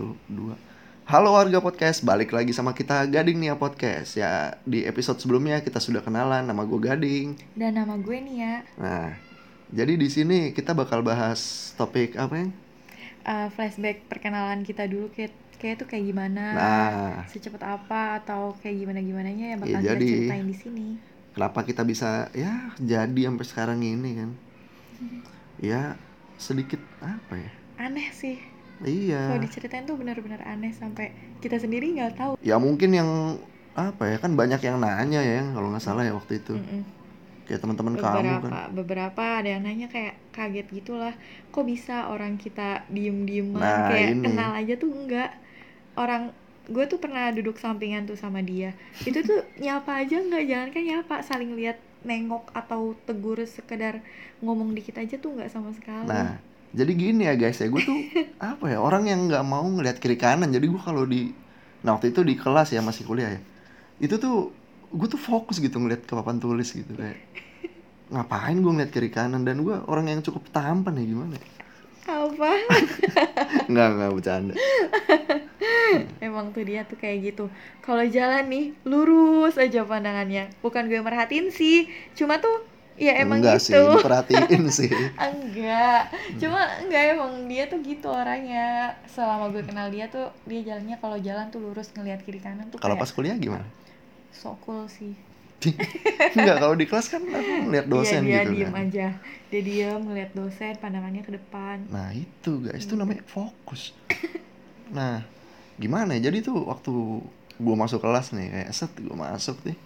Satu, dua. Halo warga podcast, balik lagi sama kita Gading Nia Podcast ya. Di episode sebelumnya kita sudah kenalan, nama gue Gading. Dan nama gue Nia, Nah, jadi di sini kita bakal bahas topik apa yang? uh, flashback perkenalan kita dulu kayak kayak itu kayak gimana, Nah, secepat apa atau kayak gimana yang bakal Iya, kita jadi- ceritain di sini. kenapa kita bisa ya jadi sampai sekarang ini kan? Ya sedikit apa ya? Aneh sih, Iya. kalau diceritain tuh benar-benar aneh sampai kita sendiri nggak tahu. Ya mungkin yang apa ya kan banyak yang nanya ya kalau nggak salah ya waktu itu. Mm-mm. Kayak teman-teman kamu kan. beberapa ada yang nanya kayak kaget gitulah, kok bisa orang kita diem-dieman Nah, kayak ini. kenal aja tuh enggak. Orang gue tuh pernah duduk sampingan tuh sama dia, itu tuh nyapa aja nggak, jangan kan nyapa, saling lihat nengok atau tegur sekedar ngomong dikit aja tuh nggak sama sekali. Nah, jadi gini ya guys ya, gue tuh apa ya orang yang nggak mau ngelihat kiri kanan. Jadi gue kalau di, nah waktu itu di kelas ya masih kuliah ya, itu tuh gue tuh fokus gitu ngeliat ke papan tulis gitu kayak ngapain gue ngeliat kiri kanan dan gue orang yang cukup tampan ya gimana? ya? Apa? Nggak nggak bercanda. Emang tuh dia tuh kayak gitu. Kalau jalan nih lurus aja pandangannya. Bukan gue merhatiin sih, cuma tuh ya emang Enggak sih, gitu. diperhatiin sih. enggak cuma enggak emang dia tuh gitu orangnya selama gue kenal dia tuh dia jalannya kalau jalan tuh lurus ngelihat kiri kanan tuh Kalau pas kuliah gimana? so cool sih Enggak, kalau di kelas kan aku ngeliat dosen iya, dia gitu diem kan. aja dia diem ngeliat dosen pandangannya ke depan Nah itu guys, itu Iya. namanya fokus. Nah, gimana ya? Jadi tuh waktu gua masuk kelas nih, kayak set gua masuk nih.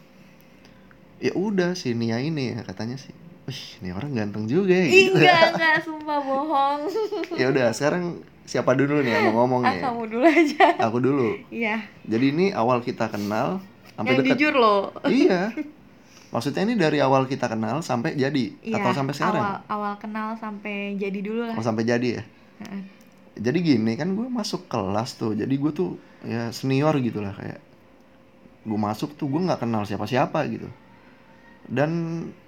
Ya udah si Nia ini ya katanya sih. Wih, ini orang ganteng juga ya gitu. enggak enggak sumpah bohong ya udah, sekarang siapa dulu nih yang mau ngomong ah nih? kamu dulu aja Aku dulu. iya Jadi ini awal kita kenal sampai yang deket. jujur loh Iya. Maksudnya ini dari awal kita kenal sampai jadi iya atau sampai sekarang? awal awal kenal sampai jadi dulu lah Oh, sampai jadi ya? Jadi gini kan gue masuk kelas tuh jadi gue tuh ya senior gitu lah kayak gue masuk tuh gue nggak kenal siapa-siapa gitu dan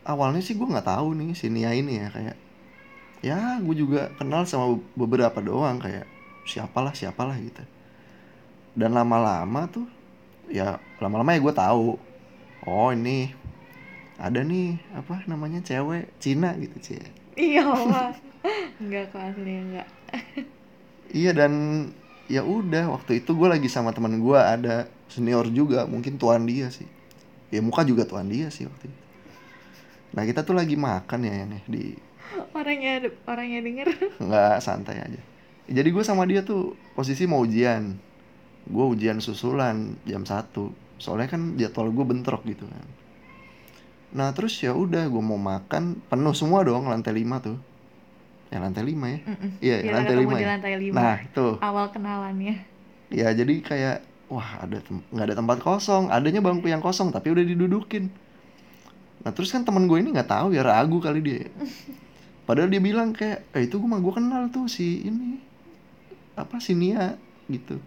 awalnya sih gue nggak tahu nih si Nia ini ya kayak ya gue juga kenal sama beberapa doang kayak siapalah siapalah gitu. Dan lama-lama tuh ya lama-lama ya gue tahu oh ini ada nih apa namanya cewek Cina gitu cie iya Allah enggak kok aslinya enggak Iya dan ya udah waktu itu gue lagi sama teman gue ada senior juga mungkin tuan dia sih. Ya muka juga tuan dia sih waktu itu nah kita tuh lagi makan ya nih di orangnya orangnya denger. Nggak santai aja. Jadi gue sama dia tuh posisi mau ujian. Gue ujian susulan jam 1 soalnya kan jadwal gue bentrok gitu kan. Nah terus ya udah gue mau makan penuh semua dong lantai 5 tuh. Ya lantai 5 ya? Mm-mm. iya Kita lantai ketemu 5 di ya? lantai lima. Nah itu awal kenalannya. Ya jadi kayak wah ada tem- nggak ada tempat kosong, adanya bangku yang kosong tapi udah didudukin. Nah terus kan temen gue ini nggak tahu ya ragu kali dia. Padahal dia bilang kayak, eh itu gue mah gue kenal tuh si ini apa si Nia gitu.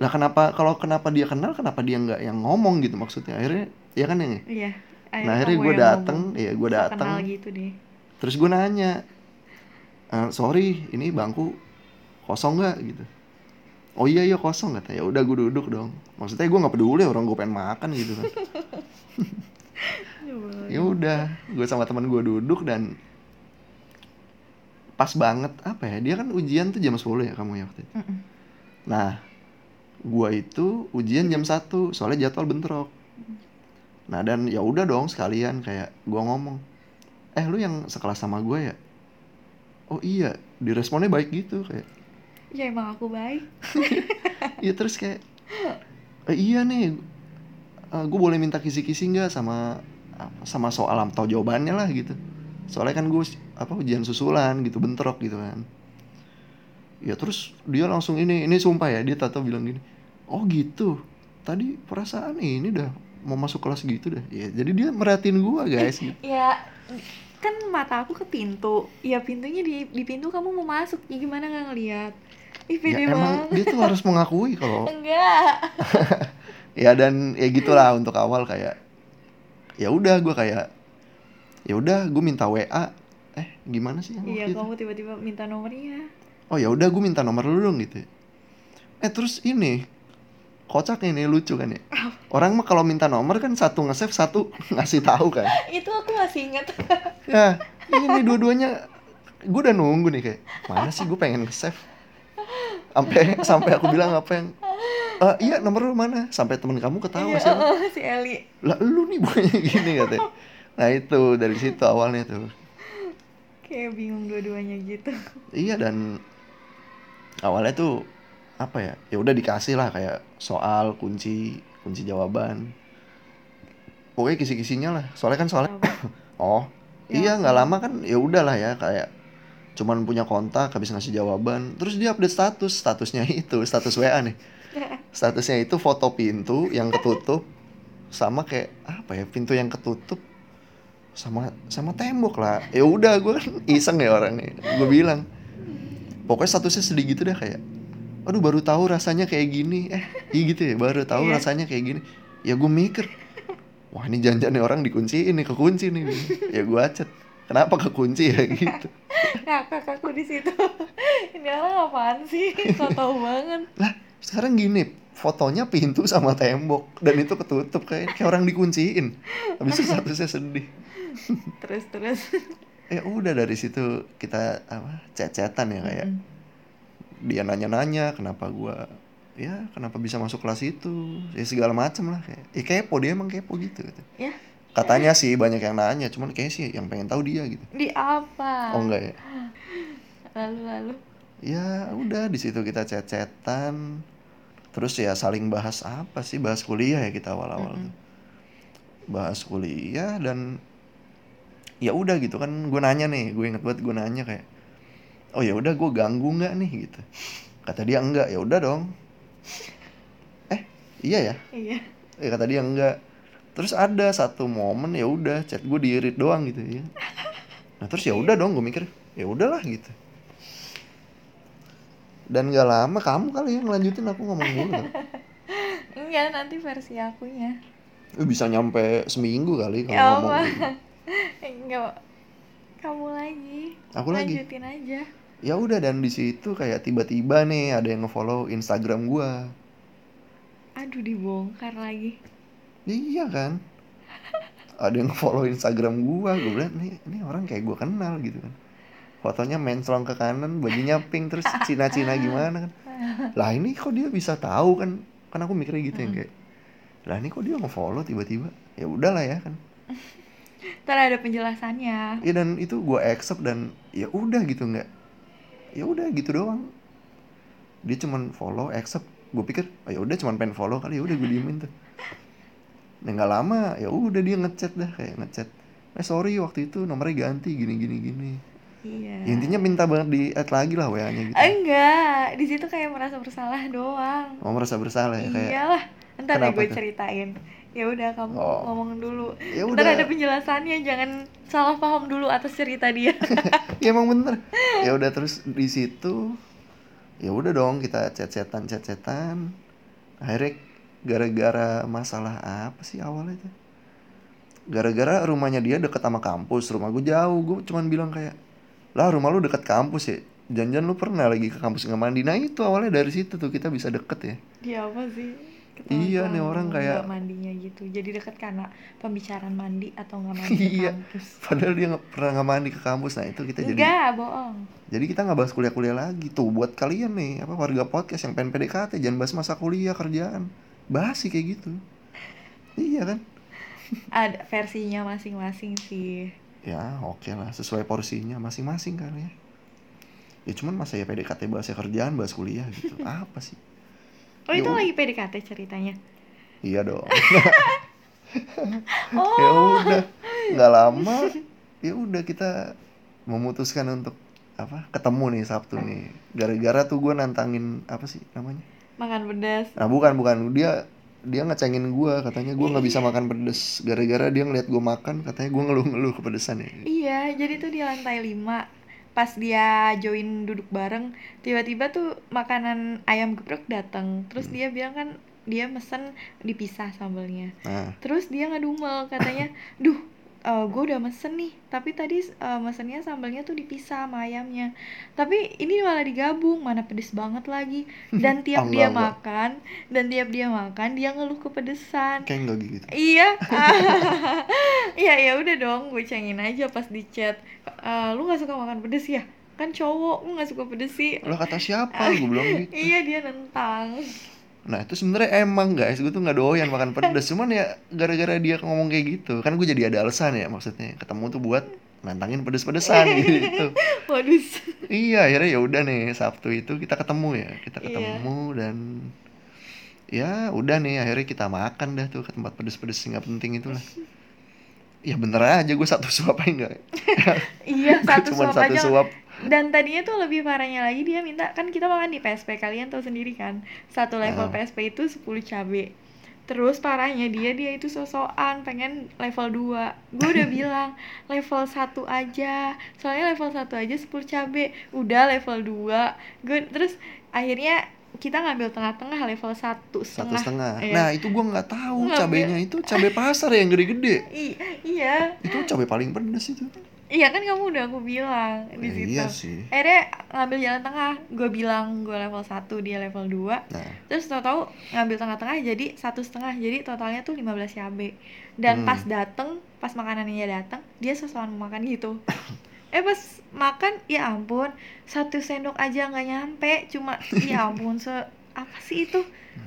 Lah kenapa kalau kenapa dia kenal kenapa dia nggak yang ngomong gitu maksudnya akhirnya ya kan yang iya Nah akhirnya gue dateng, ngomong. ya gue dateng. kenal gitu deh Terus gue nanya, "Eh, sorry ini bangku kosong nggak gitu. Oh iya iya kosong kata ya udah gue duduk dong. Maksudnya gue nggak peduli orang gue pengen makan gitu kan. ya udah gue sama teman gue duduk dan pas banget apa ya dia kan ujian tuh jam 10 ya kamu ya waktu itu. Mm-mm. Nah gue itu ujian jam 1 soalnya jadwal bentrok. Nah dan ya udah dong sekalian kayak gue ngomong, eh lu yang sekelas sama gue ya? Oh iya, diresponnya baik gitu kayak, ya emang aku baik iya terus kayak, "Eh, iya nih, gue boleh minta kisi-kisi nggak sama sama soal atau jawabannya lah gitu. Soalnya kan gue apa ujian susulan gitu bentrok gitu kan. Ya terus dia langsung ini, ini sumpah ya dia tato bilang gini, oh gitu, tadi perasaan ini dah mau masuk kelas gitu dah. Ya jadi dia merhatiin gue guys. gitu. ya kan mata aku ke pintu ya pintunya di di pintu kamu mau masuk ya gimana nggak ngeliat ih Ya emang dia tuh harus mengakui kalau enggak ya dan ya gitulah untuk awal kayak ya udah gue kayak ya udah gue minta WA eh gimana sih yang iya kamu tiba-tiba minta nomornya. Oh ya udah gue minta nomor lu dong gitu eh terus ini kocak ini lucu kan ya? Orang mah kalau minta nomor kan satu nge-save satu ngasih tahu kan. Itu aku masih inget ya ini dua-duanya gue udah nunggu nih kayak mana sih gue pengen nge-save? Sampai sampai aku bilang apa yang "Eh, iya nomor lu mana? Sampai temen kamu ketawa Iya, siapa oh, si Eli. Lah lu nih bukannya gini katanya. Nah itu dari situ awalnya tuh. Kayak bingung dua-duanya gitu. Iya dan awalnya tuh apa ya ya udah dikasih lah kayak soal kunci kunci jawaban. Pokoknya kisi-kisinya lah. Soalnya kan soalnya oh Ya iya nggak lama kan ya udahlah ya kayak cuman punya kontak habis ngasih jawaban. Terus dia update status statusnya itu status WA nih statusnya itu foto pintu yang ketutup sama kayak apa ya pintu yang ketutup sama sama tembok lah. Ya udah gue kan iseng ya orangnya. Gue bilang pokoknya statusnya sedih gitu dah kayak aduh baru tahu rasanya kayak gini. Eh iya gitu ya baru tahu Iya. rasanya kayak gini. Ya gue mikir wah ini janjian nih orang dikunciin nih kekunci nih. Ya gue acet kenapa kekunci ya? Gitu. Nah kakakku di situ. Ini orang apaan sih? So tau banget. Lah sekarang gini fotonya pintu sama tembok dan itu ketutup kayak kayak orang dikunciin. Habis itu statusnya sedih. Terus terus. Ya udah dari situ kita apa cecetan ya kayak. Mm-mm. dia nanya-nanya kenapa gua ya kenapa bisa masuk kelas itu? Ya segala macem lah kayak. Ya kepo dia emang kepo gitu. Gitu. ya. Katanya sih banyak yang nanya cuman kayak sih yang pengen tahu dia gitu. Di apa? Oh enggak ya? Lalu lalu ya udah di situ kita cecetan terus ya saling bahas apa sih? Bahas kuliah ya kita awal-awal Mm-mm. tuh. Bahas kuliah dan ya udah gitu kan gue nanya nih gue inget banget gue nanya kayak oh ya udah gue ganggu nggak nih? Gitu. Kata dia enggak. Ya udah dong. Eh iya ya? Iya. Ya kata dia enggak. Terus ada satu momen ya udah chat gue di read doang gitu ya. Nah terus ya udah dong gue mikir ya udahlah gitu dan gak lama kamu kali yang ngelanjutin aku ngomong mulu. Kan. enggak nanti versi akunya. Eh, bisa nyampe seminggu kali kalau ya ngomong apa gitu. enggak kamu lagi. Aku lagi. lanjutin aja. Ya udah dan di situ kayak tiba-tiba nih ada yang ngefollow Instagram gua. Aduh dibongkar lagi. Iya kan? Ada yang ngefollow Instagram gua. Gue bilang nih ini orang kayak gua kenal gitu kan fotonya menclong ke kanan bajunya pink terus Cina-Cina gimana kan. Lah ini kok dia bisa tahu kan? Kan aku mikirnya gitu yang kayak lah ini kok dia ngefollow tiba-tiba? Ya udahlah ya kan. Ntar ada penjelasannya. Ya dan itu gua accept dan ya udah gitu nggak. Ya udah gitu doang. Dia cuman follow accept. Gue pikir oh, ya udah cuman pengen follow kali ya udah gue diemin tuh. Nah nggak lama ya udah dia ngechat dah kayak ngechat eh sorry waktu itu nomornya ganti gini gini gini iya. Ya, intinya minta banget di add lagi lah wa nya gitu. Enggak di situ kayak merasa bersalah doang. Mau merasa bersalah ya kayak iyalah ntar deh gue ceritain. Ya udah kamu Oh. ngomong dulu. Ya ntar udah. ada penjelasannya jangan salah paham dulu atas cerita dia. Ya emang bener. Ya udah terus di situ ya udah dong kita chat-chatan chat-chatan. Akhirnya gara-gara masalah apa sih awalnya tuh? Gara-gara rumahnya dia deket sama kampus rumah gue jauh. Gue cuman bilang kayak lah rumah lu deket kampus ya? Janjian lu pernah lagi ke kampus nggak mandi. Nah itu awalnya dari situ tuh kita bisa deket ya. Dia apa sih? Iya, Ketahuan nih orang kayak- mandinya gitu. Jadi deket karena pembicaraan mandi atau nggak mandi ke Iya. kampus. padahal dia nggak pernah nggak mandi ke kampus. Nah itu kita jadi enggak bohong. Jadi kita nggak bahas kuliah-kuliah lagi. Tuh buat kalian nih apa warga podcast yang pengen PDKT jangan bahas masa kuliah kerjaan. Bahas sih kayak gitu. Iya kan? Ada versinya masing-masing sih ya oke lah sesuai porsinya masing-masing kan ya. Ya cuman masa ya PDKT bahasnya kerjaan bahas kuliah gitu. Apa sih? Oh Ya itu lagi PDKT ceritanya? Iya dong. Oh. ya udah nggak lama ya udah kita memutuskan untuk apa ketemu nih Sabtu nih. Gara-gara tuh gue nantangin apa sih namanya? Makan pedas. Nah bukan bukan. Dia dia ngecengin gua katanya gua nggak bisa makan pedes gara-gara dia ngeliat gua makan katanya gua ngeluh-ngeluh kepedesan ya. Iya, jadi tuh di lantai 5 pas dia join duduk bareng, tiba-tiba tuh makanan ayam geprek datang. Terus Hmm. dia bilang kan dia mesen dipisah sambelnya. Nah Terus dia ngedumel katanya, "Duh, gue udah mesen nih. Tapi tadi eh, mesennya sambalnya tuh dipisah sama ayamnya. Tapi ini malah digabung mana pedes banget lagi. Dan tiap dia makan dan tiap dia makan dia ngeluh kepedesan. Kayak enggak gitu. Iya. Iya ya udah dong gue cengin aja pas di chat. "Eh, lu nggak suka makan pedes ya? Kan cowok lu nggak suka pedes sih. Lo kata siapa? Gue bilang gitu. Iya dia nentang nah itu sebenarnya emang guys. Gue tuh nggak doyan makan pedas. Cuman ya gara-gara dia ngomong kayak gitu. Kan gue jadi ada alasan ya maksudnya. Ketemu tuh buat nantangin pedes-pedesan gitu. Waduh. Iya akhirnya ya udah nih sabtu itu kita ketemu ya. Kita Iya. ketemu dan ya udah nih akhirnya kita makan dah tuh ke tempat pedes-pedes nggak penting itulah ya bener aja gue satu suap aja enggak iya satu cuma suap satu aja suap dan tadinya tuh lebih parahnya lagi dia minta kan kita makan di PSP kalian tahu sendiri kan? Satu level Ah. PSP itu 10 cabe terus parahnya dia dia itu sosokan pengen level 2 gue udah bilang level 1 aja. Soalnya level 1 aja 10 cabe udah level 2 gue terus akhirnya kita ngambil tengah-tengah level 1 satu setengah, setengah. Iya. nah itu gue nggak tahu Ngambil. cabenya itu cabai pasar yang gede-gede. I- iya. Itu cabai paling pedes itu iya kan kamu udah aku bilang di Eh, situ. iya sih. Akhirnya ngambil jalan tengah gue bilang gue level 1 dia level 2 nah. Terus tau tahu ngambil tengah-tengah jadi satu setengah jadi totalnya tuh 15 cabe. Dan Hmm. pas dateng pas makanannya datang dia sesuatu makan gitu. Eh pas makan ya ampun satu sendok aja nggak nyampe cuma ya ampun se apa sih itu?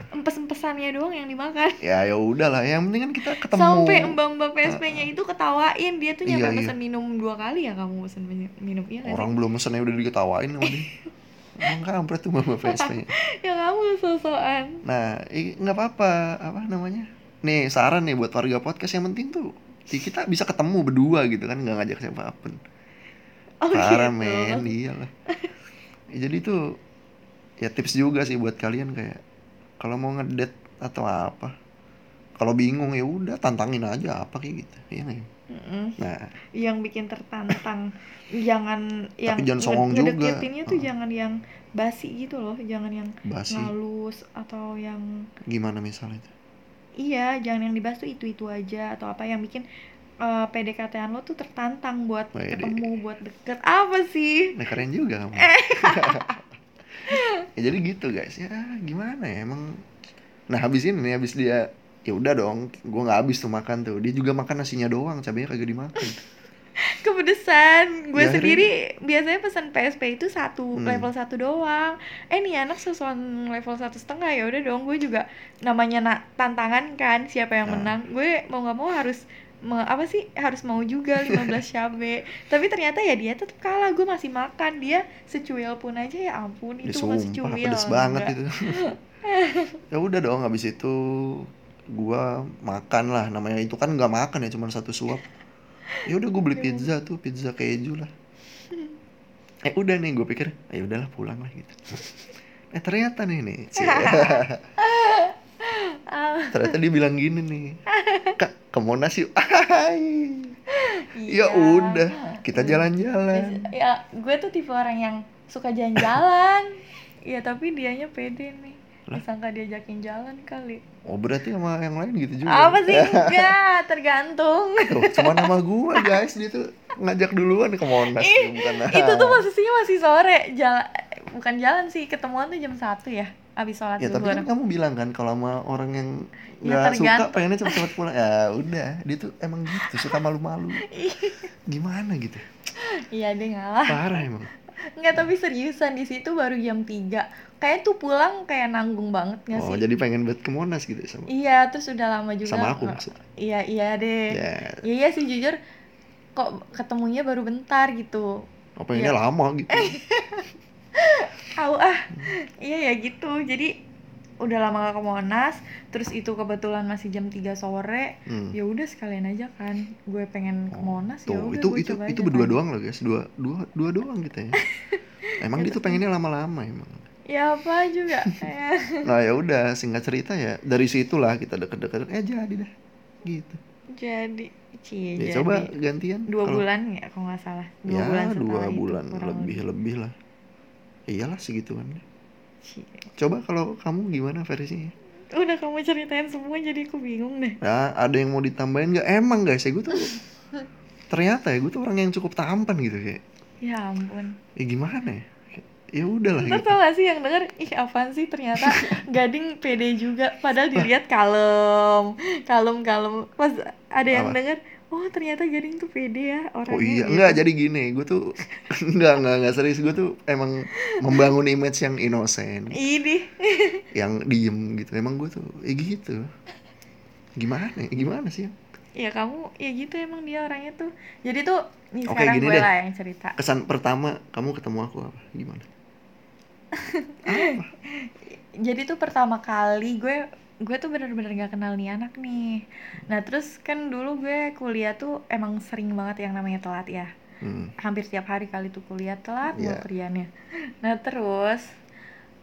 Empes-empesannya doang yang dimakan. Ya ya udahlah. Yang penting kan kita ketemu. Sampai mbak-mbak PSP-nya itu ketawain. Dia tuh nyampe Iya, iya. pesen minum dua kali ya kamu pesen min- minum iya nggak sih? orang belum mesen ya udah diketawain sama dia. Emang kampret tuh mama PSP nya ya kamu sosokan nah nggak apa-apa. Apa namanya? Nih saran nih buat warga podcast. Yang penting tuh di- kita bisa ketemu berdua gitu kan. Nggak ngajak siapa pun. Oh parah gitu. men. Iyalah Ya, jadi tuh ya tips juga sih buat kalian kayak kalau mau ngedate atau apa kalau bingung ya udah tantangin aja apa kayak gitu iya nggak? Mm-mm. nah yang bikin tertantang jangan yang jangan songong juga. tuh Heeh. jangan yang basi gitu loh jangan yang basi ngalus atau yang gimana misalnya itu iya jangan yang dibahas tuh itu itu aja atau apa yang bikin eh, PDKT-an lo tuh tertantang buat Wede. ketemu buat deket apa sih Nah, keren juga kamu. Ya jadi gitu guys. Ya gimana ya emang. Nah habis ini nih habis dia ya udah dong gue nggak habis tuh makan tuh. Dia juga makan nasinya doang cabenya kagak dimakan. Kepedesan. Gue Ya, sendiri biasanya pesan PSP itu satu Hmm. level satu doang. Eh nih anak sesuatu level satu setengah ya udah dong. Gue juga namanya na- tantangan kan siapa yang Nah. menang. Gue mau nggak mau harus me- apa sih harus mau juga 15 cabe. Tapi ternyata ya dia tetap kalah gue masih makan. Dia secuil pun aja ya ampun ya itu masih sumpah cuil pedes banget enggak. itu. Ya udah dong habis itu gua makan lah. Namanya itu kan nggak makan ya cuma satu suap. Ya udah gue beli Aduh. pizza tuh pizza keju lah. Eh udah nih gue pikir ya udahlah pulang lah gitu. Eh ternyata nih nih. Ah, ternyata dia bilang gini nih kak ke Monas yuk. Iya. ya udah kita jalan-jalan. Ya gue tuh tipe orang yang suka jalan-jalan. Ya tapi dianya pede nih. Disangka diajakin jalan kali. Oh berarti sama yang lain gitu juga? Apa sih? Enggak tergantung. Tuh, cuma nama gue guys. Dia tuh ngajak duluan ke Monas. Ih, bukan. itu tuh posisinya masih sore. Jalan bukan jalan sih ketemuan tuh jam satu ya abis sholat ya tapi kan kamu bilang kan kalau sama orang yang Ya, nggak suka tergantung. pengennya cepet-cepet pulang. Ya udah. Dia tuh emang gitu suka malu-malu. Gimana gitu? Iya deh ngalah. Parah emang. Nggak tapi seriusan di situ baru jam 3 kayak tuh pulang kayak nanggung banget nggak oh sih? jadi pengen buat ke Monas gitu sama? Iya terus udah lama juga. Sama aku nggak- maksud. Iya iya deh. Ya. Iya iya sih jujur kok ketemunya baru bentar gitu. oh pengennya lama gitu Tahu ah. Iya ya gitu. Jadi udah lama gak ke Monas, terus itu kebetulan masih jam 3 sore. Hmm. Ya udah sekalian aja kan. Gue pengen ke Monas ya udah itu itu itu berdua kan. doang loh guys dua dua dua doang gitu ya emang dia tuh pengennya lama-lama emang Ya apa juga. Ya. nah ya udah singkat cerita ya dari situlah kita deket-deket eh jadi dah gitu jadi cie ya jadi. coba gantian dua Kalau- bulan ya kalau nggak salah. Dua ya bulan dua itu, bulan kurang lebih lebih lah iyalah segituan Cie. coba kalau kamu gimana versinya? Udah kamu ceritain semua jadi aku bingung deh. nah ada yang mau ditambahin nggak? Emang guys ya gue tuh ternyata ya gue tuh orang yang cukup tampan gitu kayak. Ya ampun. Ya gimana ya? Ya udahlah Ntar gitu. tau gak sih yang denger, ih apaan sih ternyata gading pede juga. Padahal dilihat kalem, kalem-kalem Pas ada yang Apa? denger, oh ternyata gading tuh pede ya orangnya Oh iya, gitu. enggak jadi gini, gue tuh enggak enggak enggak serius gue tuh emang membangun image yang innocent, Ini, yang diem gitu. Emang gue tuh ya gitu. Gimana? ya? Gimana sih? ya kamu, ya gitu emang dia orangnya tuh Jadi tuh, nih Oke, sekarang gue deh. lah yang cerita Kesan pertama kamu ketemu aku apa? Gimana? apa? Jadi tuh pertama kali gue gue tuh bener-bener gak kenal nih anak nih Nah terus kan dulu gue kuliah tuh emang sering banget yang namanya telat ya Hmm. hampir tiap hari kali tuh kuliah telat Iya. kerjaannya. Nah terus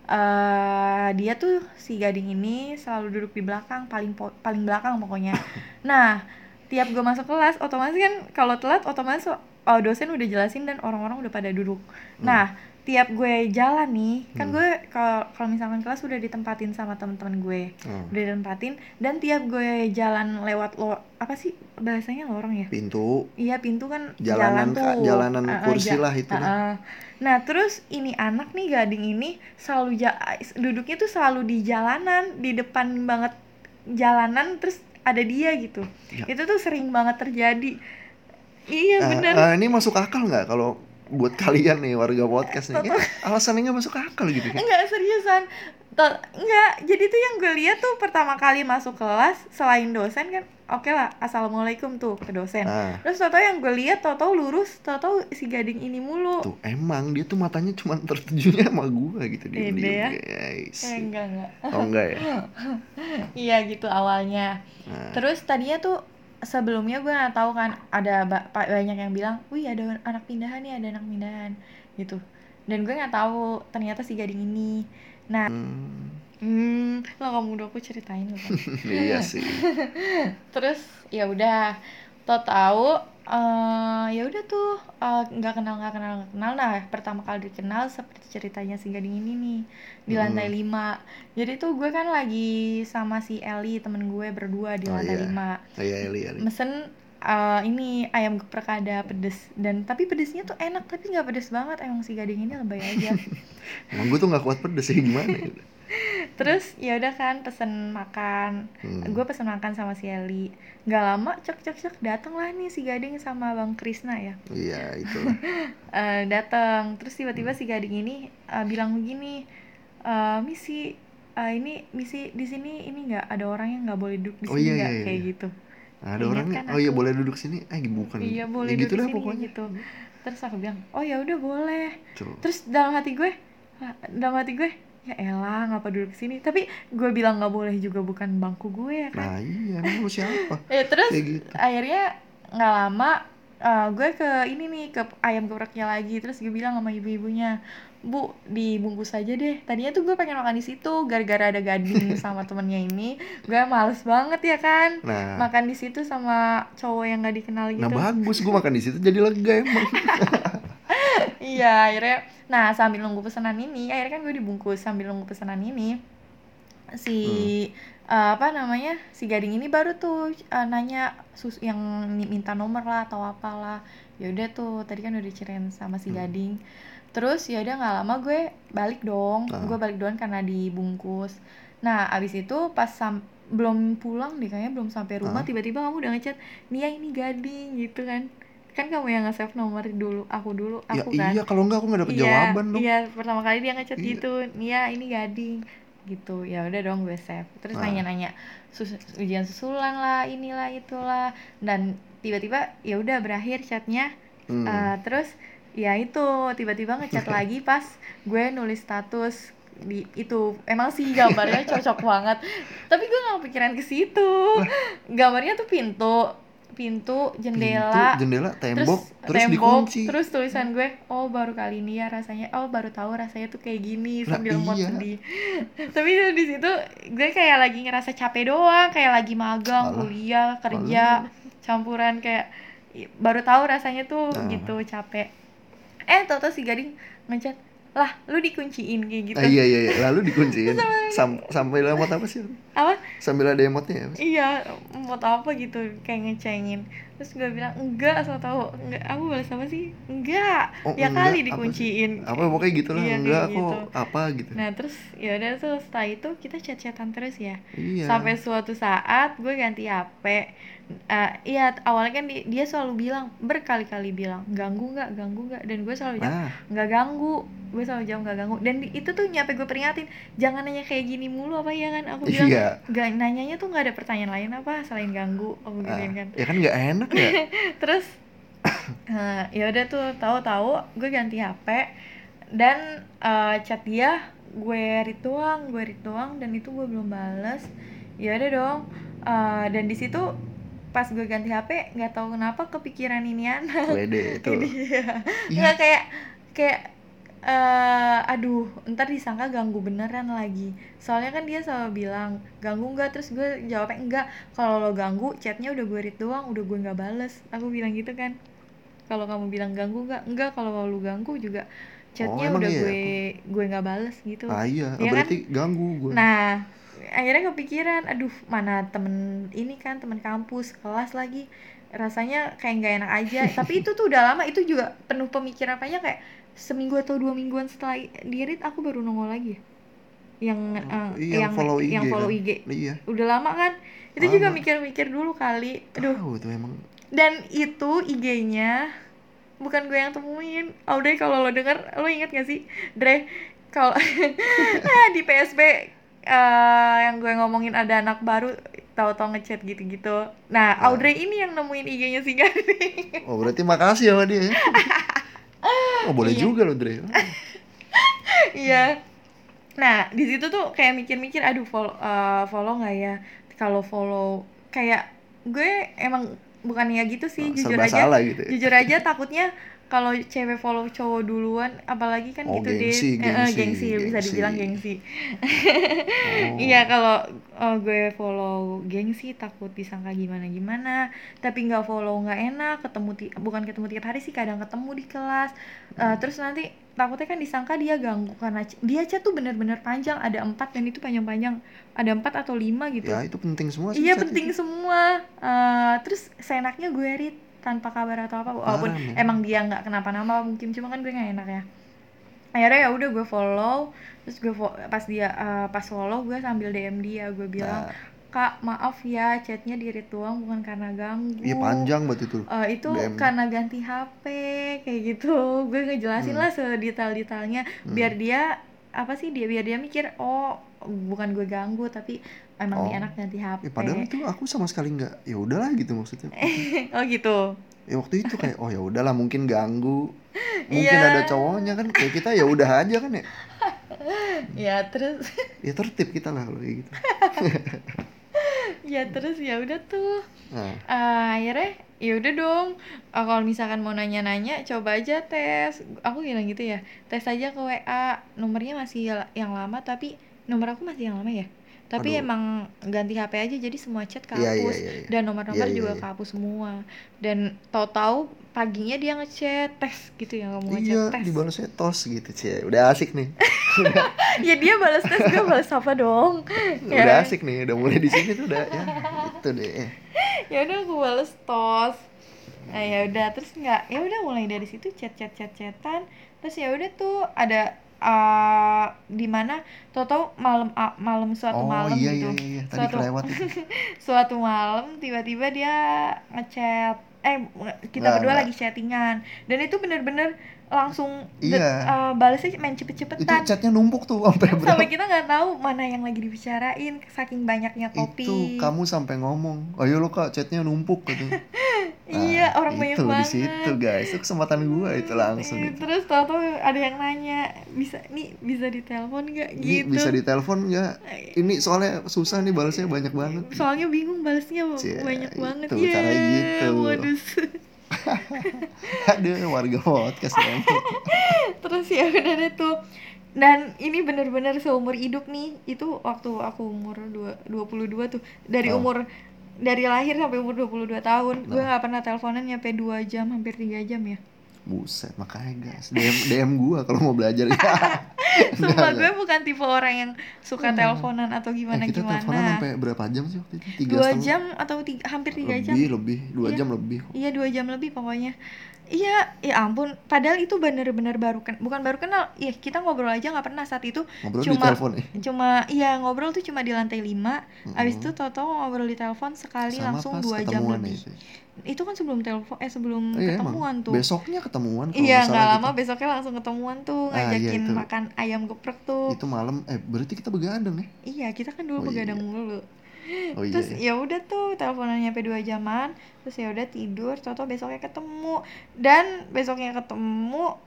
eh dia tuh si gading ini selalu duduk di belakang paling paling belakang pokoknya. Nah tiap gue masuk kelas otomatis kan kalau telat otomatis oh, dosen udah jelasin dan orang-orang udah pada duduk. Nah tiap gue jalan nih kan Hmm. gue kalau kalau misalkan kelas udah ditempatin sama teman-teman gue Oh, udah ditempatin dan tiap gue jalan lewat lo apa sih bahasanya lorong ya pintu, Iya pintu kan jalanan jalan tuh. jalanan kursi ja- lah itu. kan. uh-uh. Nah terus ini anak nih gading ini selalu ja- duduknya tuh selalu di jalanan di depan banget jalanan terus ada dia gitu. Ya. Itu tuh sering banget terjadi. Iya Eh, bener. eh, ini masuk akal nggak kalau buat kalian nih warga podcast nih? Alasannya nggak masuk akal gitu kan? Enggak seriusan. To- enggak, jadi tuh yang gue lihat tuh pertama kali masuk kelas selain dosen kan oke lah assalamualaikum tuh ke dosen. Ah, Terus tau-tau yang gue lihat tau-tau lurus, tau-tau si gading ini mulu. tuh emang dia tuh matanya cuma tertujunya sama gua gitu dia. Ya? Guys. Eh, enggak enggak. Oh enggak ya? Iya gitu awalnya. Nah, Terus tadinya tuh sebelumnya gue nggak tahu kan ada banyak yang bilang, wih ada anak pindahan nih, ada anak pindahan gitu. Dan gue nggak tahu ternyata si gading ini. Nah, hmm, hmm, lo kamu udah aku ceritain loh kan. iya sih. Terus ya udah, tau tahu eh ya udah tuh eh, nggak kenal nggak kenal nggak kenal nah pertama kali dikenal seperti ceritanya si gading ini nih di Hmm. lantai 5 jadi tuh gue kan lagi sama si Eli temen gue berdua di Oh, lantai iya. 5 Oh, iya Eli Eli. mesen eh, ini ayam geprek ada pedes dan tapi pedesnya tuh enak tapi nggak pedes banget emang si gading ini lebay aja Emang gue tuh nggak kuat pedes ya gimana ya? Terus ya udah kan pesen makan Hmm. gue pesen makan sama si Eli nggak lama cek cek cek datang lah nih si gading sama bang Krisna ya Iya itu. Eh datang terus tiba-tiba si gading ini eh, bilang begini eh misi eh, ini misi di sini ini nggak ada orang yang nggak boleh duduk di Oh, sini iya, nggak iya, kayak iya. gitu Nah, ada orangnya. kan Oh iya boleh duduk sini. Eh bukan. iya boleh ya, gitu duduk di sini pokoknya. gitu terus aku bilang oh ya udah boleh Tuh. terus dalam hati gue "Lah, dalam hati gue ya elah ngapa duduk sini? Tapi gue bilang nggak boleh juga bukan bangku gue ya kan? Nah iya emang lu siapa? ya terus Kayak gitu. akhirnya nggak lama eh, gue ke ini nih ke ayam gepreknya lagi. Terus gue bilang sama ibu-ibunya bu dibungkus aja deh. Tadinya tuh gue pengen makan di situ gara-gara ada gading sama temennya ini. Gue males banget ya kan? Nah, makan di situ sama cowok yang gak dikenal gitu. Nah bagus gue makan di situ jadi lega emang. iya akhirnya nah sambil nunggu pesanan ini akhirnya kan gue dibungkus sambil nunggu pesanan ini. Si eh, apa namanya si gading ini baru tuh eh, nanya sus yang mi- minta nomor lah atau apalah. Ya udah tuh tadi kan udah diceritain sama si Hmm. gading. Terus ya udah nggak lama gue balik dong. Ah. gue balik doang karena dibungkus. Nah abis itu pas sam belum pulang deh kayaknya belum sampai rumah Ah. tiba-tiba kamu udah ngechat Nia ini gading gitu kan kan kamu yang nge-save nomor dulu aku dulu ya aku kan iya kalau enggak aku nggak dapet iya, jawaban dong. Iya, pertama kali dia ngechat Iya. gitu. Nia, ini gading gitu. Ya udah dong gue save. Terus Ah. nanya-nanya sus ujian susulan lah, inilah itulah. Dan tiba-tiba ya udah berakhir chatnya. Hmm. Eh, terus ya itu tiba-tiba ngechat lagi pas gue nulis status di itu emang sih gambarnya cocok banget tapi gue gak kepikiran ke situ gambarnya tuh pintu pintu jendela Pintu, jendela, tembok, terus, tembok, dikunci. terus tulisan gue oh baru kali ini ya rasanya oh baru tahu rasanya tuh kayak gini sambil mau iya. sedih tapi di situ gue kayak lagi ngerasa capek doang kayak lagi magang Alah. kuliah kerja campuran kayak baru tahu rasanya tuh Nah. gitu capek eh tau tau si gading ngechat lah lu dikunciin kayak gitu. Ah, iya iya iya, lalu dikunciin. Sam sampai emot apa sih? apa? Sambil ada emotnya ya? iya mau apa gitu kayak ngecengin. Terus gue bilang enggak asal tahu enggak aku balas apa sih? Enggak. Oh, ya enggak, kali apa dikunciin. Apa pokoknya gitu lah. Iya, enggak kok gitu. apa gitu. Nah terus ya udah tuh setelah itu kita chat-chatan terus ya. Iya. Sampai suatu saat gue ganti HP Eh, iya awalnya kan di- dia selalu bilang berkali-kali bilang ganggu nggak ganggu nggak? Dan gue selalu jawab nggak ganggu. Gue selalu jawab nggak ganggu. Dan di- itu tuh nyampe gue peringatin jangan nanya kayak gini mulu apa ya? Kan aku bilang iya. Nggak nanyanya tuh nggak ada pertanyaan lain apa selain ganggu aku Ah, kan. ya kan nggak enak ya? Terus eh, ya udah tuh tahu-tahu gue ganti HP dan eh, chat dia gue doang gue doang dan itu gue belum bales. Ya udah dong Eh, dan di situ pas gue ganti HP nggak tahu kenapa kepikiran ini anak. Wede itu Iya. Iya. nggak kayak kayak eh aduh ntar disangka ganggu beneran lagi. Soalnya kan dia selalu bilang ganggu nggak? Terus gue jawabnya enggak kalau lo ganggu chatnya udah gue read doang udah gue nggak bales. Aku bilang gitu kan. Kalau kamu bilang ganggu nggak? Enggak kalau lu ganggu juga chatnya emang udah iya? gue gue nggak bales gitu. Ah iya. Kan? berarti ganggu gue. Nah, akhirnya kepikiran, aduh mana temen ini kan temen kampus kelas lagi rasanya kayak nggak enak aja. Tapi itu tuh udah lama, itu juga penuh pemikiran apanya kayak seminggu atau dua mingguan setelah dirit aku baru nongol lagi. Yang eh, iya, yang follow IG yang follow kan? IG. iya Udah lama kan? Itu juga Lama. mikir-mikir dulu kali. Aduh, tahu tuh emang dan itu IG-nya bukan gue yang temuin. Audrey kalau lo denger, lo inget gak sih? Dre, kalau di PSB eh, yang gue ngomongin ada anak baru tahu-tahu ngechat gitu-gitu. Nah, Ah. Audrey ini yang nemuin IG-nya si Gading. oh berarti makasih sama dia ya. oh boleh Iya. juga loh Dre Iya. Nah, di situ tuh kayak mikir-mikir, aduh follow eh, follow nggak ya? Kalau follow kayak gue emang bukan ya gitu sih, Oh, jujur aja. salah gitu ya. jujur aja takutnya kalau cewek follow cowok duluan apalagi kan Oh, gitu gengsi, deh Eh, eh, gengsi, gengsi bisa gengsi. dibilang gengsi Oh. iya kalau eh, gue follow gengsi takut disangka gimana gimana tapi nggak follow nggak enak ketemu ti- bukan ketemu tiap hari sih kadang ketemu di kelas Eh, terus nanti takutnya kan disangka dia ganggu karena dia chat tuh bener-bener panjang ada empat dan itu panjang-panjang ada empat atau lima gitu ya itu penting semua sih Iya penting itu. semua. Eh, terus seenaknya gue read tanpa kabar atau apa. Walaupun Parah, emang dia nggak kenapa-napa mungkin cuma kan gue nggak enak ya. Akhirnya ya udah gue follow. Terus gue fo- pas dia eh, pas follow gue sambil DM dia gue bilang Nah, kak maaf ya chatnya di doang bukan karena ganggu. iya panjang banget itu Eh, itu DM. karena ganti HP kayak gitu. Gue ngejelasin Hmm. lah sedetail-detailnya biar dia apa sih dia biar dia mikir oh bukan gue ganggu tapi emang Oh. dia anak ganti HP. Ya, padahal itu aku sama sekali nggak ya udahlah gitu maksudnya oh gitu. ya waktu itu kayak oh ya udahlah mungkin ganggu mungkin Iya. ada cowoknya kan kayak kita ya udah aja kan ya Ya terus ya tertib kita lah kalau kayak gitu ya terus ya udah tuh. nah Eh, akhirnya ya udah dong. Eh, kalau misalkan mau nanya-nanya coba aja tes. Aku bilang gitu ya. Tes aja ke WA. Nomornya masih ya- yang lama tapi nomor aku masih yang lama ya. Tapi Aduh. emang ganti HP aja jadi semua chat Iya, iya, kehapus iya, iya. dan nomor-nomor Iya, iya, juga iya. kehapus semua. Dan tahu-tahu paginya dia ngechat tes gitu ya mau ngechat iya tes. dibalasnya tos gitu cie udah asik nih ya dia balas tes gue balas apa dong? Ya. udah asik nih udah mulai di sini tuh udah ya itu deh ya udah aku bales tos nah ya udah terus nggak ya udah mulai dari situ chat chat chat chatan terus ya udah tuh ada uh, di mana tau malam ah, malam suatu oh malam iya gitu. iya iya. Tadi Suatu- kelewat itu. suatu malam tiba-tiba dia ngechat eh kita Nggak, berdua nggak. lagi chattingan. Dan itu bener-bener langsung Iya. uh, balesnya main itu cepet-cepetan chatnya numpuk tuh sampai berapa? sampai kita nggak tahu mana yang lagi dibicarain saking banyaknya topik itu kamu sampai ngomong ayo lo kak chatnya numpuk gitu. Iya Nah, orang banyak itu banget. di situ guys. Itu kesempatan gua itu langsung gitu. Terus tau-tau ada yang nanya, bisa nih bisa ditelepon nggak? Gitu. bisa ditelepon nggak? Ini soalnya susah nih balasnya banyak banget. Soalnya bingung balesnya Cie, banyak banget. itu, cara gitu. modus. aduh warga podcast dong Terus ya udah deh tuh. Dan ini bener-bener seumur hidup nih. Itu waktu aku umur dua, 22 tuh. Dari Oh. umur dari lahir sampai umur 22 tahun, gue Nah. nggak pernah teleponan nyampe 2 jam, hampir 3 jam ya. Buset, makanya guys. DM DM gua kalau mau belajar. Sumpah Enggak, gue bukan tipe orang yang suka Hmm. teleponan atau gimana eh, kita teleponan gimana. sampai berapa jam sih waktu itu? Tiga Dua jam atau tiga, hampir tiga jam. Lebih, lebih. Dua Iya. jam lebih. Iya dua jam lebih pokoknya. Iya, ya ampun. Padahal itu bener-bener baru kan, bukan baru kenal. Iya kita ngobrol aja nggak pernah saat itu. Ngobrol di Cuma- telepon ya. Cuma iya ngobrol tuh cuma di lantai 5 Abis Mm-mm. itu tau-tau ngobrol di telepon sekali Sama langsung dua jam lebih. ya, itu. Itu kan sebelum telepon eh sebelum Oh, iya, ketemuan emang. tuh. Besoknya ketemuan Iya nggak lama gitu. besoknya langsung ketemuan tuh Ah, iya, ngajakin makan ayam geprek tuh. Itu malam eh berarti kita begadang ya? Iya kita kan dulu Oh, iya. begadang mulu. Oh iya. terus iya. ya udah tuh teleponan nyampe dua jaman terus ya udah tidur tau besoknya ketemu dan besoknya ketemu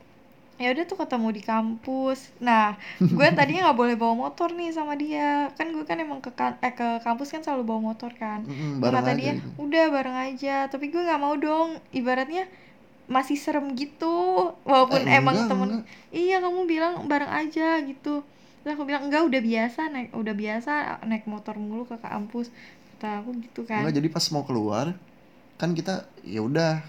ya udah tuh ketemu di kampus nah gue tadinya nggak boleh bawa motor nih sama dia kan gue kan emang ke kan- eh, ke kampus kan selalu bawa motor kan Terus bareng kata dia gitu. udah bareng aja tapi gue nggak mau dong ibaratnya masih serem gitu walaupun Eh, emang enggak, temen enggak. iya kamu bilang bareng aja gitu terus aku bilang enggak udah biasa naik udah biasa naik motor mulu ke kampus kata aku gitu kan Enggak, jadi pas mau keluar kan kita ya udah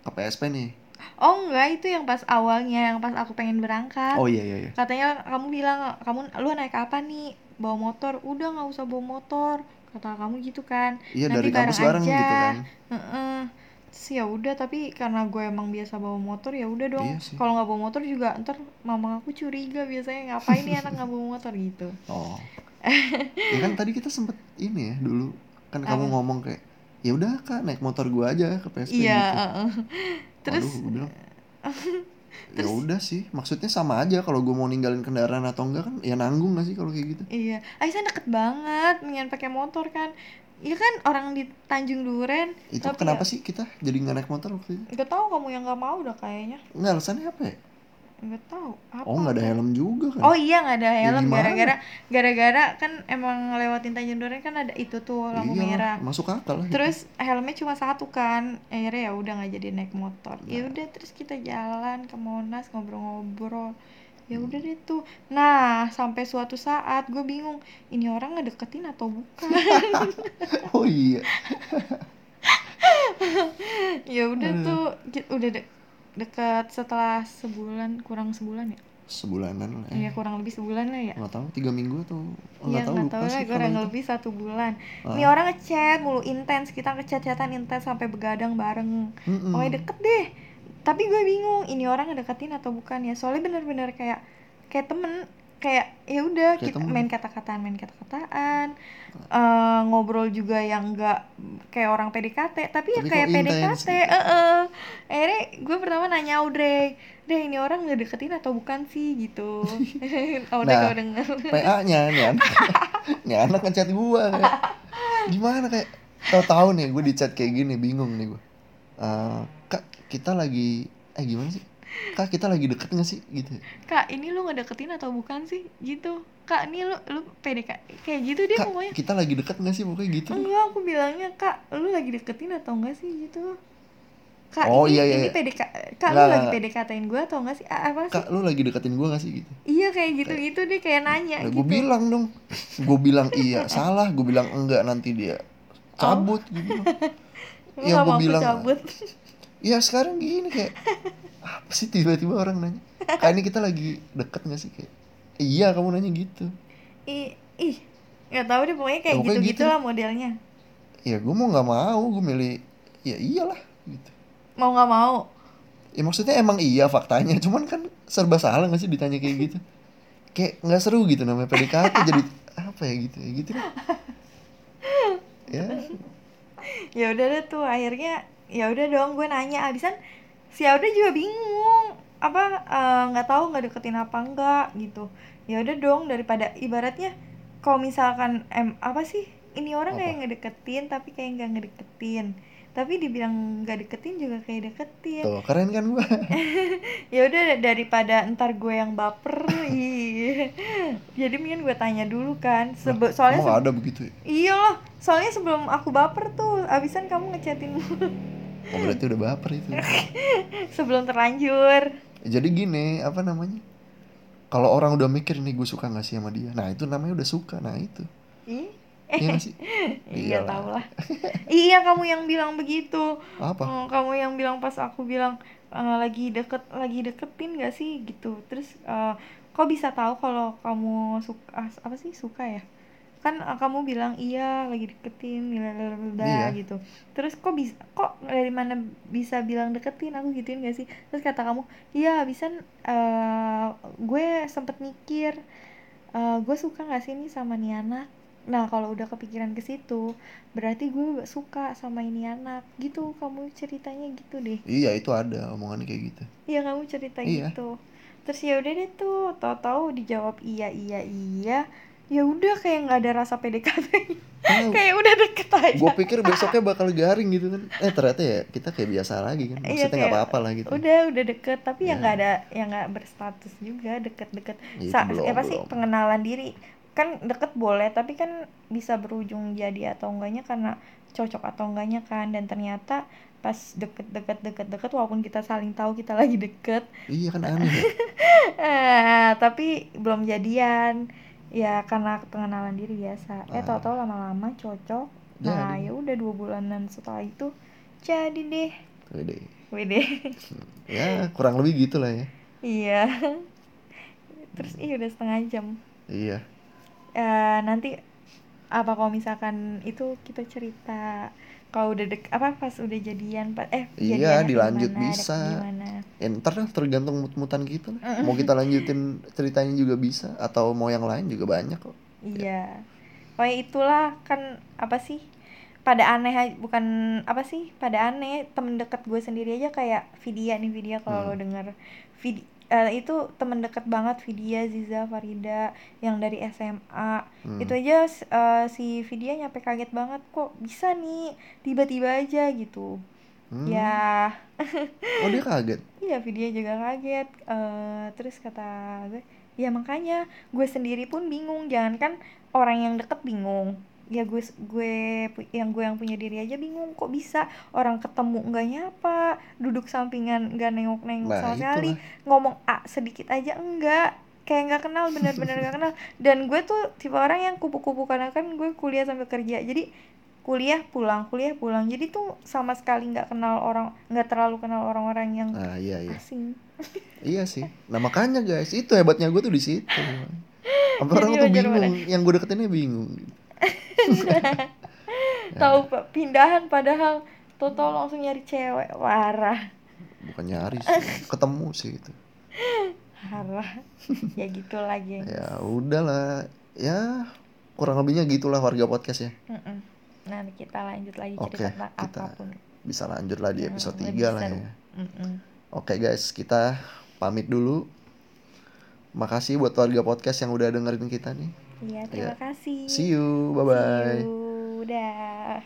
ke PSP nih. oh enggak itu yang pas awalnya yang pas aku pengen berangkat Oh iya iya iya. katanya kamu bilang kamu lu naik apa nih bawa motor udah nggak usah bawa motor kata kamu gitu kan Iya Nanti dari kampus bareng bareng aja. gitu kan. Heeh. Terus ya udah tapi karena gue emang biasa bawa motor ya udah dong. Iya sih. kalau nggak bawa motor juga ntar mama aku curiga biasanya ngapain nih anak nggak bawa motor? Gitu. Oh. ya kan tadi kita sempet ini ya dulu. Kan kamu ngomong kayak ya udah kak naik motor gua aja ke PSP iya gitu. terus Waduh, gue bilang, ya udah sih maksudnya sama aja kalau gue mau ninggalin kendaraan atau enggak kan ya nanggung gak sih kalau kayak gitu? Iya. Aisyah deket banget mendingan pakai motor kan Iya kan orang di Tanjung Duren itu Tapi kenapa ya- sih kita jadi nggak naik motor waktu itu Gak tahu kamu yang nggak mau udah kayaknya nggak alasannya apa ya Gak tahu apa oh nggak ada helm juga kan Oh iya nggak ada helm gimana? gara-gara gara-gara kan emang lewatin Tanjung Duren kan ada itu tuh lampu Iyalah, merah. masuk akal lah gitu. Terus helmnya cuma satu kan. Akhirnya ya udah nggak jadi naik motor. Ya Nah. udah terus kita jalan ke Monas ngobrol-ngobrol. Ya udah deh tuh. Nah, sampai suatu saat gue bingung, ini orang ngedeketin atau bukan? oh iya ya udah Aduh. tuh udah de- dekat setelah sebulan kurang sebulan ya? sebulanan lah Iya, ya kurang lebih sebulan lah ya. nggak tahu tiga minggu atau oh, nggak tahu nggak tahu lah kalau kurang itu. lebih satu bulan. Ah. Ini orang ngechat mulu intens kita ngechat-chatan intens sampai begadang bareng. Mm-mm. Pokoknya deket deh. Tapi gue bingung ini orang ngedeketin atau bukan ya. Soalnya bener-bener kayak kayak temen kayak ya udah kita temen. main kata-kataan main kata-kataan Eh, ngobrol juga yang enggak kayak orang PDKT tapi, ya Tapi kayak kok intens PDKT Heeh. akhirnya gue pertama nanya Audrey deh ini orang ngedeketin atau bukan sih gitu Audrey Nah. kalau denger PA-nya nih anak nih anak ngechat gua kayak gimana kayak tahu-tahu nih gue di chat kayak gini bingung nih gue Eh, kak kita lagi eh gimana sih? Kak kita lagi deket gak sih? Gitu. Kak ini lu ngedeketin atau bukan sih? Gitu. Kak ini lu lu PDKT kayak gitu deh kak pokoknya. kita lagi deket gak sih? Pokoknya gitu. Enggak aku bilangnya kak lu lagi deketin atau enggak sih? Gitu. Kak Oh, ini iya, iya, ini iya. PDK kak. Lu Enggak, lagi. PDKT-in gue atau enggak sih? Ah, apa sih? Kak lu lagi deketin gue gak sih? Gitu. Iya kayak gitu gitu deh kayak nanya Nah, gitu. gue bilang dong. Gue bilang iya salah. Gue bilang enggak nanti dia cabut gitu. Lu ya gue bilang. cabut ya sekarang gini kayak apa sih tiba-tiba orang nanya? Kak ini kita lagi deket gak sih? Kayak iya kamu nanya gitu. Ih ih nggak tahu deh pokoknya kayak Ya, gitu gitu gitulah modelnya. Ya gue mau nggak mau gue milih ya iyalah gitu. Mau nggak mau? Ya maksudnya emang iya faktanya cuman kan serba salah gak sih ditanya kayak gitu? Kayak nggak seru gitu namanya PDKT jadi apa ya gitu ya gitu ya. Ya udah deh tuh akhirnya ya udah dong gue nanya. Abisan si Auda juga bingung. Apa eh, nggak tahu nggak deketin apa enggak gitu. Ya udah dong daripada ibaratnya kalau misalkan em apa sih ini orang kayak Apa? ngedeketin tapi kayak nggak ngedeketin tapi dibilang nggak deketin juga kayak deketin. Tuh keren kan gue ya udah daripada ntar gue yang baper jadi mendingan gue tanya dulu kan. Sebe- soalnya emang ada begitu ya? Iya lah, soalnya sebelum aku baper tuh, abisan kamu ngechatin oh berarti udah baper itu. Sebelum terlanjur. jadi gini apa namanya? Kalau orang udah mikir nih gue suka gak sih sama dia? Nah itu namanya udah suka. Nah itu. Ih, iya gak sih? Iya tau lah. iya kamu yang bilang begitu. apa? Oh, kamu yang bilang pas aku bilang eh, lagi deket lagi deketin gak sih? Gitu. Terus eh, kok bisa tahu kalau kamu suka apa sih suka ya? Kan eh, kamu bilang iya lagi deketin Iya. gitu. Terus kok bisa kok dari mana bisa bilang deketin? Aku gituin gak sih? Terus kata kamu iya bisa eh gue sempet mikir eh gue suka gak sih nih sama nih anak nah kalau udah kepikiran ke situ berarti gue suka sama ini anak. Gitu kamu ceritanya gitu deh. Iya itu ada omongan kayak gitu. Iya kamu cerita Iya. gitu. Terus ya udah deh tuh tahu-tahu dijawab iya iya iya. Ya udah kayak nggak ada rasa PDKT Tahu. kayak udah deket aja. Gue pikir besoknya bakal garing gitu kan. Eh ternyata ya kita kayak biasa lagi kan. Iya, maksudnya nggak kayak apa-apa lah gitu. udah udah deket. Tapi ya Ya. nggak ada yang nggak berstatus juga deket-deket. Itu Sa- belum, apa sih? pengenalan diri kan deket boleh tapi kan bisa berujung jadi atau enggaknya karena cocok atau enggaknya kan. Dan ternyata pas deket-deket deket-deket walaupun kita saling tahu kita lagi deket. Iya kan aneh ya? Eh tapi belum jadian. Ya karena pengenalan diri biasa. Eh Ah. tau-tau lama-lama cocok. Nah Jadi. ya udah dua bulanan setelah itu jadi deh. Wede. Wede. Ya kurang lebih gitu lah ya. Iya. Terus iya udah setengah jam. Iya Eh nanti apa kalau misalkan itu kita cerita kalau udah dek apa pas udah jadian pa- eh Iya, dilanjut gimana, bisa. ya ntar lah tergantung mut-mutan kita lah mau kita lanjutin ceritanya juga bisa atau mau yang lain juga banyak kok Iya. Pokoknya itulah kan apa sih? Pada aneh bukan apa sih? Pada aneh temen deket gue sendiri aja kayak Vidya nih Vidya kalau lo denger Vid eh, itu temen deket banget Vidya, Ziza, Farida yang dari SMA. Hmm. Itu aja eh, si Vidya nyampe kaget banget kok bisa nih tiba-tiba aja gitu. Hmm. Ya, oh dia kaget Iya, Vidya juga kaget. Eh, terus kata gue, ya makanya gue sendiri pun bingung. Jangankan orang yang deket bingung. Ya gue gue yang gue yang punya diri aja bingung kok bisa orang ketemu nggak nyapa, duduk sampingan nggak nengok-nengok Nah, sama sekali, ngomong A sedikit aja enggak. Kayak nggak kenal bener-bener nggak kenal. Dan gue tuh tipe orang yang kupu-kupu karena kan gue kuliah sambil kerja. Jadi kuliah pulang, kuliah pulang. Jadi tuh sama sekali nggak kenal orang, nggak terlalu kenal orang-orang yang nah iya iya asing iya sih nah makanya guys itu hebatnya gue tuh di situ Sampai orang tuh bingung yang gue deketinnya bingung. tahu Pak, pindahan padahal Toto langsung nyari cewek parah. Bukan nyari sih ketemu sih itu parah. Ya gitu lagi. Ya udahlah. Ya kurang lebihnya gitulah warga podcast ya. Mm-mm. nanti kita lanjut lagi Oke, cerita tentang kita apa pun. bisa lanjut lah di episode lebih 3 lah ya. Oke guys kita pamit dulu. Makasih buat warga podcast yang udah dengerin kita nih iya terima Ya. kasih see you bye bye See you. Dah.